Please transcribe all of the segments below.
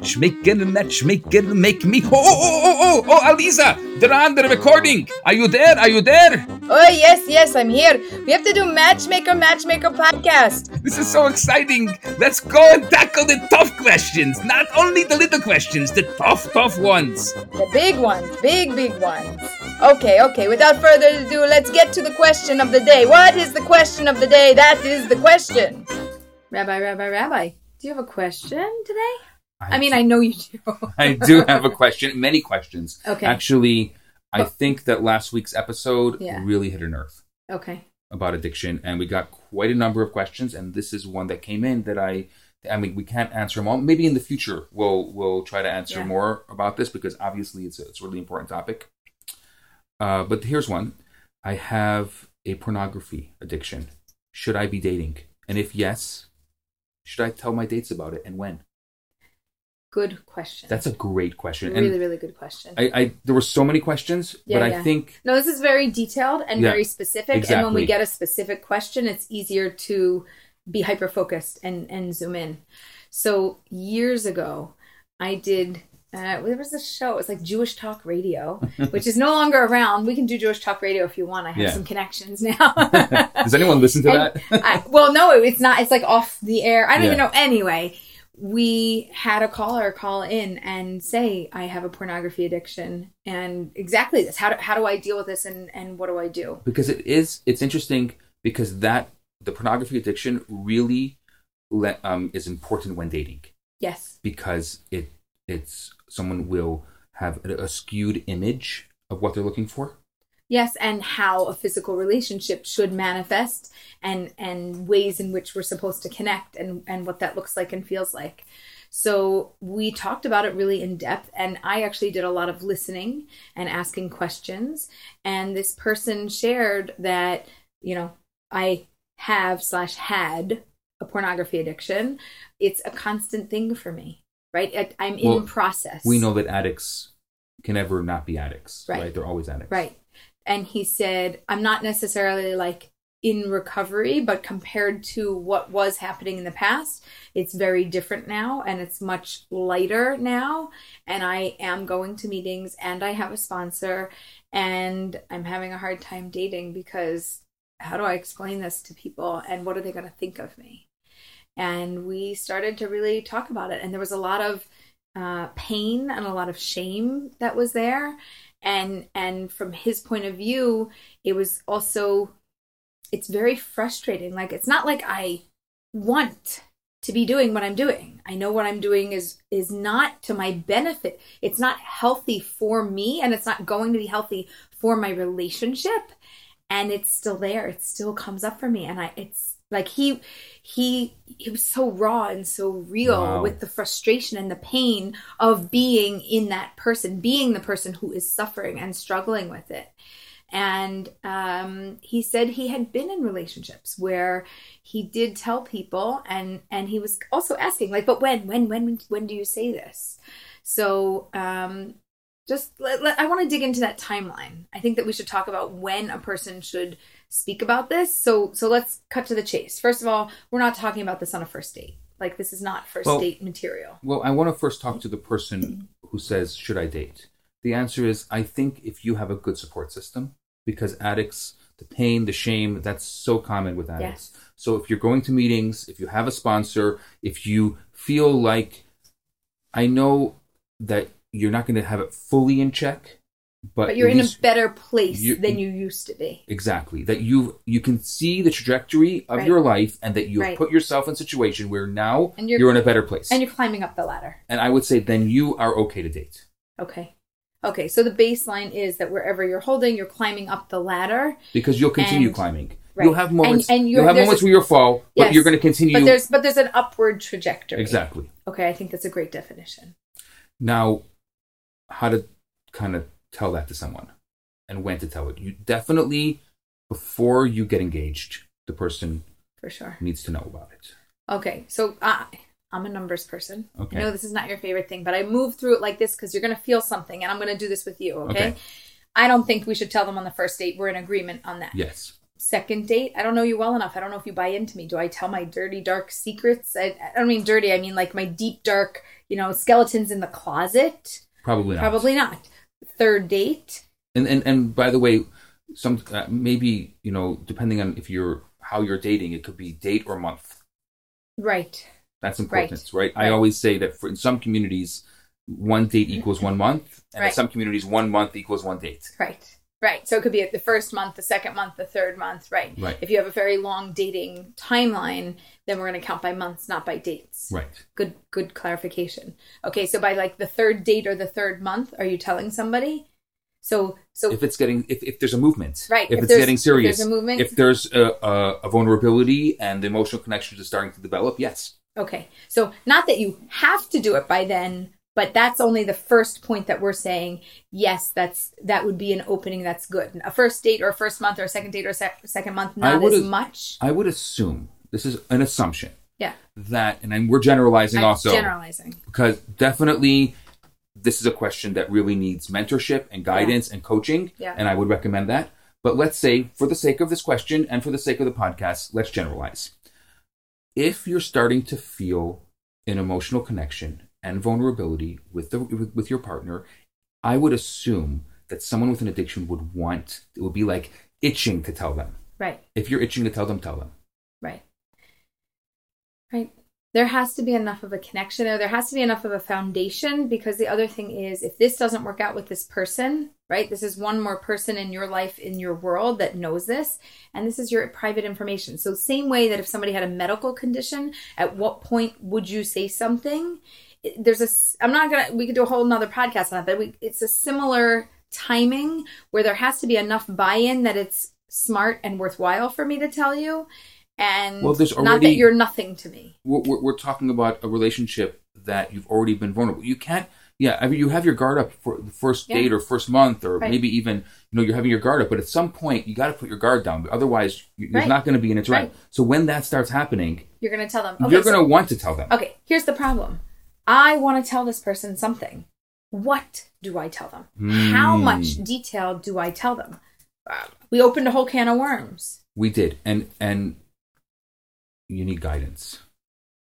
matchmaker, matchmaker, make me. Oh, oh, oh, oh, oh, oh, Aleeza, they're on the recording. Are you there? Are you there? Oh, yes, yes, I'm here. We have to do Matchmaker, Matchmaker podcast. This is so exciting. Let's go and tackle the tough questions. Not only the little questions, the tough, tough ones. The big ones, big, big ones. Okay, okay, without further ado, let's get to the question of the day. What is the question of the day? That is the question. Rabbi, Rabbi, Rabbi, do you have a question today? I, mean, I know you do. I do have a question, many questions. Okay. Actually, I think that last week's episode Yeah. really hit a nerve Okay. about addiction, and we got quite a number of questions, and this is one that came in that I. I mean, we can't answer them all. Maybe in the future we'll we'll try to answer Yeah. more about this because obviously it's a, it's a really important topic. Uh, but here's one: I have a pornography addiction. Should I be dating? And if yes, should I tell my dates about it and when? Good question. That's a great question. really, and really good question. I, I there were so many questions, Yeah, but I yeah. think No, this is very detailed and Yeah, very specific. Exactly. And when we get a specific question, it's easier to be hyper focused and, and zoom in. So years ago, I did. Uh, there was a show. It was like Jewish Talk Radio, which is no longer around. We can do Jewish Talk Radio if you want. I have Yeah. some connections now. does anyone listen to And that? I, well, no, it's not. It's like off the air. I don't even know. Anyway, we had a caller call in and say, "I have a pornography addiction," and exactly this. How do how do I deal with this, and and what do I do? because it is it's interesting because that the pornography addiction really le- um, is important when dating Yes. because it it's someone will have a, a skewed image of what they're looking for. Yes, and how a physical relationship should manifest and and ways in which we're supposed to connect and and what that looks like and feels like. So we talked about it really in depth and I actually did a lot of listening and asking questions and this person shared that, you know, I have slash had a pornography addiction. It's a constant thing for me, right? I, I'm in Well, process. We know that addicts can never not be addicts, Right. right? They're always addicts. Right. And he said, I'm not necessarily like in recovery, but compared to what was happening in the past, it's very different now and it's much lighter now. And I am going to meetings and I have a sponsor and I'm having a hard time dating because how do I explain this to people and what are they going to think of me? And we started to really talk about it. And there was a lot of uh, pain and a lot of shame that was there and and from his point of view it was also it's very frustrating. Like it's not like i want to be doing what i'm doing. I know what i'm doing is is not to my benefit. It's not healthy for me and it's not going to be healthy for my relationship. And it's still there. It still comes up for me. And i it's like he he he was so raw and so real Wow. with the frustration and the pain of being in that person being the person who is suffering and struggling with it. And um, he said he had been in relationships where he did tell people and and he was also asking like but when when when when do you say this? So um just let, let- i want to dig into that timeline. I think that we should talk about when a person should speak about this. So so let's cut to the chase. First of all we're not talking about this on a first date. Like this is not first Well- date material. Well, I want to first talk to the person who says, Should I date? The answer is I think if you have a good support system, because addicts, the pain, the shame, that's so common with addicts. So if you're going to meetings, if you have a sponsor, if you feel like, I know that you're not going to have it fully in check, but, but you're in a better place you- than you used to be Exactly. That you you can see the trajectory of Right. your life and that you Right. put yourself in a situation where now And you're, you're- in a better place. and you're climbing up the ladder and I would say then you are okay to date. Okay. Okay, so the baseline is that wherever you're holding, you're climbing up the ladder. because you'll continue And- climbing. right. You'll have moments. And- and you'll you're- have moments a- where you'll fall, but Yes. you're going to continue. But there's but there's an upward trajectory. exactly. Okay, I think that's a great definition. Now, how to kind of tell that to someone, and when to tell it. You definitely before you get engaged, the person For sure. needs to know about it. Okay, so I I'm a numbers person. Okay. I know this is not your favorite thing, but I move through it like this because you're going to feel something, and I'm going to do this with you. Okay? Okay. I don't think we should tell them on the first date. We're in agreement on that. Yes. second date, I don't know you well enough. I don't know if you buy into me. Do I tell my dirty, dark secrets? I, I don't mean dirty. I mean like my deep, dark, you know, skeletons in the closet. Probably not. Probably not. Third date. And and and by the way, some uh, maybe you know depending on if you're how you're dating, it could be date or month. Right. That's important, right? right? I always say that for in some communities, one date equals one month, and right. in some communities, one month equals one date. Right. Right. So it could be the first month, the second month, the third month. Right. Right. If you have a very long dating timeline, then we're going to count by months, not by dates. Right. Good. Good clarification. Okay. So by like the third date or the third month, are you telling somebody? So, so if it's getting, if, if there's a movement, right? If, if it's getting serious, if there's a movement, if there's a, a, a vulnerability and the emotional connection is starting to develop, yes. Okay. So not that you have to do it by then, but that's only the first point that we're saying yes that's that would be an opening that's good. A first date or a first month or a second date or a second month not as much. I would assume this is an assumption. Yeah. That and we're generalizing I'm also. generalizing. Because definitely this is a question that really needs mentorship and guidance yeah. and coaching yeah. and i would recommend that. But let's say for the sake of this question and for the sake of the podcast let's generalize. If you're starting to feel an emotional connection and vulnerability with the with, with your partner, I would assume that someone with an addiction would want it would be like itching to tell them. Right. If you're itching to tell them, tell them. Right. Right. There has to be enough of a connection there. There has to be enough of a foundation because the other thing is if this doesn't work out with this person, right? This is one more person in your life, in your world that knows this. And this is your private information. So, same way that if somebody had a medical condition, at what point would you say something? There's a, I'm not to, we could do a whole nother podcast on that, but we, it's a similar timing where there has to be enough buy in that it's smart and worthwhile for me to tell you. And well, there's already, not that you're nothing to me. We're, we're talking about a relationship that you've already been vulnerable. You can't yeah, I mean, you have your guard up for the first yeah. date or first month, or right. maybe even you know you're having your guard up. But at some point, you got to put your guard down. Otherwise, there's right. not going to be an interaction. Right. So when that starts happening, you're going to tell them. Okay, you're going to so, want to tell them. Okay, here's the problem. I want to tell this person something. What do I tell them? Mm. How hmm. much detail do I tell them? Uh, we opened a whole can of worms. We did, and and you need guidance.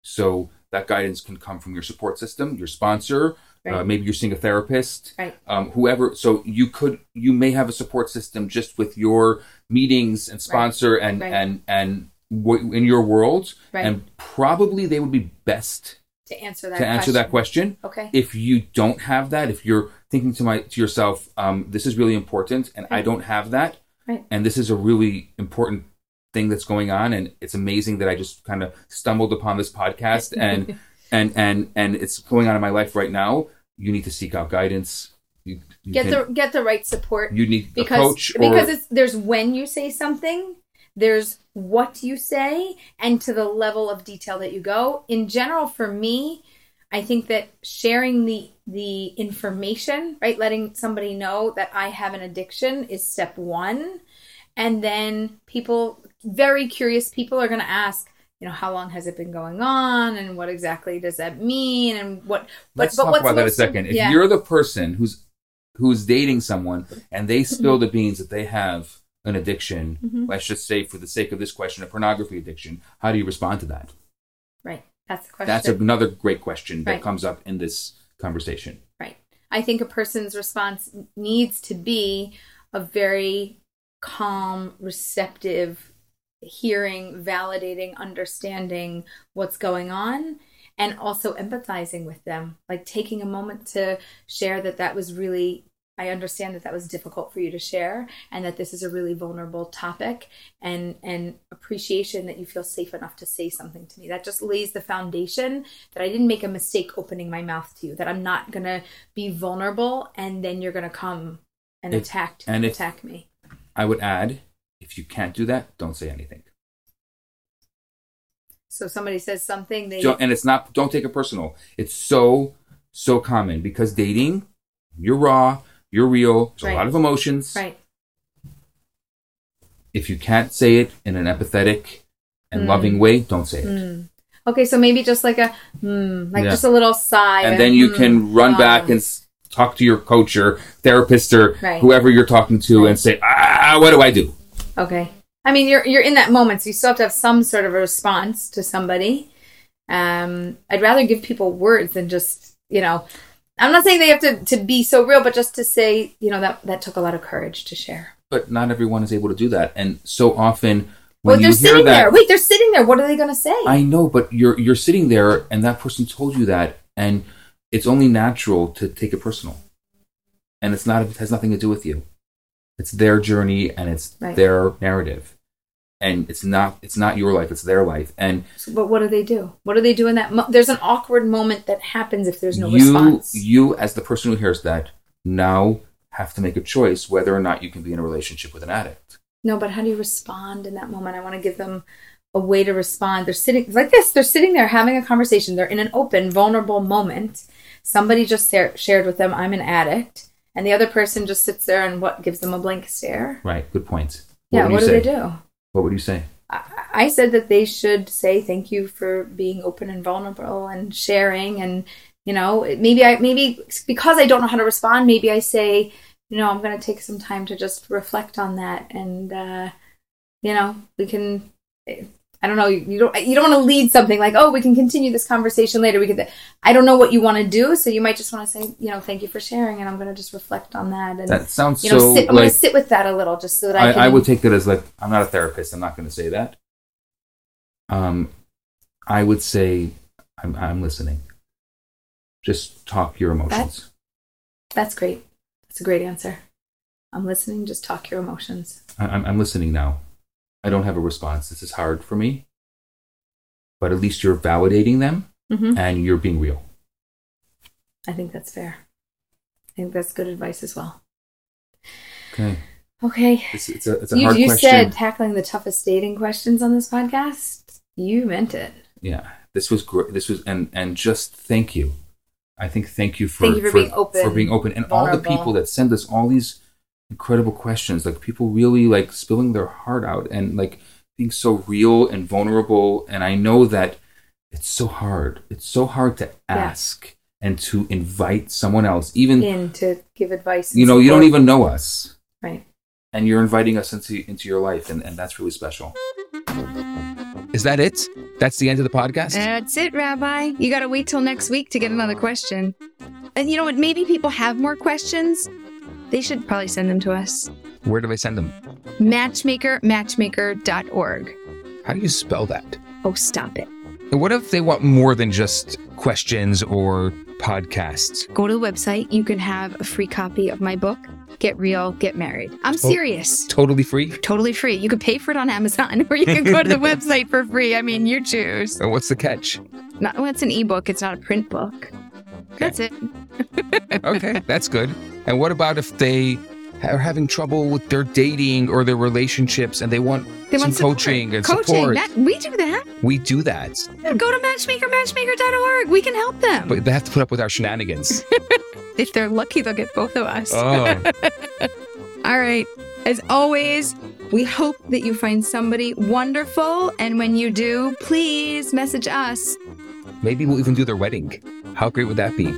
So that guidance can come from your support system, your sponsor, uh, right. Uh, maybe you're seeing a therapist, right. um, whoever. So you could, you may have a support system just with your meetings and sponsor right. and, and, and w- in your world. And probably they would be best to answer that to answer question. that question. Okay. If you don't have that, if you're thinking to my to yourself, um, this is really important, and I don't have that, and this is a really important thing that's going on, and it's amazing that I just kind of stumbled upon this podcast and and and and it's going on in my life right now you need to seek out guidance. You, you get can, the get the right support. You need because, a coach or, because it's there's when you say something, there's what you say, and to the level of detail that you go. In general, for me, I think that sharing the the information, right, letting somebody know that I have an addiction is step one, and then people, very curious people, are going to ask you know how long has it been going on and what exactly does that mean and what but, let's but talk about that a second if yeah. you're the person who's who's dating someone and they spill mm-hmm. the beans that they have an addiction mm-hmm. let's just say for the sake of this question a pornography addiction how do you respond to that right that's the question that's another great question that right. comes up in this conversation right i think a person's response needs to be a very calm receptive hearing, validating, understanding what's going on, and also empathizing with them. Like taking a moment to share that that was really, I understand that that was difficult for you to share, and that this is a really vulnerable topic, and and appreciation that you feel safe enough to say something to me. That just lays the foundation that I didn't make a mistake opening my mouth to you. That I'm not gonna be vulnerable, and then you're gonna come and if, attack and attack me. I would add if you can't do that, don't say anything. So somebody says something, they and it's not. Don't take it personal. It's so so common because dating, you're raw, you're real. There's right. a lot of emotions. Right. If you can't say it in an empathetic and mm. loving way, don't say it. Mm. Okay, so maybe just like a, mm, like yeah. just a little sigh, and, and then you can hmm, run back and talk to your coach or therapist or right. whoever you're talking to right. and say, ah, what do I do? Okay. I mean, you're you're in that moment, so you still have to have some sort of a response to somebody. Um, I'd rather give people words than just, you know, I'm not saying they have to, to be so real, but just to say, you know, that that took a lot of courage to share. But not everyone is able to do that, and so often Well, when they're you hear sitting that, there. Wait, they're sitting there. What are they going to say? I know, but you're you're sitting there, and that person told you that, and it's only natural to take it personal, and it's not it has nothing to do with you. It's their journey, and it's Right. their narrative, and it's not it's not your life; it's their life, and So, but what do they do? What do they do in that? Mo- there's an awkward moment that happens if there's no you response. you as the person who hears that now have to make a choice whether or not you can be in a relationship with an addict. No, but how do you respond in that moment? I want to give them a way to respond. They're sitting like this. They're sitting there having a conversation. They're in an open, vulnerable moment. Somebody just sa- shared with them, "I'm an addict," and the other person just sits there and what gives them a blank stare. Right? Good point. yeah, what do say? they do? What would you say? I, said that they should say thank you for being open and vulnerable and sharing and you know maybe I maybe because I don't know how to respond maybe I say you know I'm going to take some time to just reflect on that and uh, you know we can I don't know you don't you don't want to lead something like oh we can continue this conversation later we could I don't know what you want to do so you might just want to say you know thank you for sharing and I'm going to just reflect on that and That sounds you know so sit, I'm going to sit with that a little just so that I, I, can I would take that as like I'm not a therapist. I'm not going to say that. Um, I would say I'm I'm listening. Just talk your emotions. That's great. That's a great answer. I'm listening. Just talk your emotions. I, I'm I'm listening now. I don't have a response. This is hard for me, but at least you're validating them hmm and you're being real. I think that's fair. I think that's good advice as well. Okay, Okay. it's it's a it's a You, hard you question. said tackling the toughest dating questions on this podcast. You meant it. yeah, this was great. This was and and just thank you. I think thank you for Thank you for being open, for being open and all the people that send us all these incredible questions. Like people really like spilling their heart out and like being so real and vulnerable. And I know that it's so hard. It's so hard to ask and to invite someone else, even In to give advice. you know you don't even know us, Right. and you're inviting us into into your life, and, and that's really special. Is that it? That's the end of the podcast? That's it, Rabbi. You got to wait till next week to get another question. And you know what? Maybe people have more questions. They should probably send them to us. Where do they send them? Matchmaker, matchmaker.org. How do you spell that? Oh, stop it. What if they want more than just questions or podcasts? Go to the website. You can have a free copy of my book, Get Real, Get Married. I'm Oh. serious. Totally free? Totally free. You can pay for it on Amazon or you can go to the website for free. I mean, you choose. And what's the catch? Not, well, it's an ebook, it's not a print book. That's it. Okay, that's good. And what about if they are having trouble with their dating or their relationships and they want They some want coaching and Coaching. support? That, we do that. We do that. Go to matchmaker, matchmaker.org. We can help them. But they have to put up with our shenanigans. if they're lucky, they'll get both of us. oh, All right. As always, we hope that you find somebody wonderful. And when you do, please message us. maybe we'll even do their wedding. How great would that be?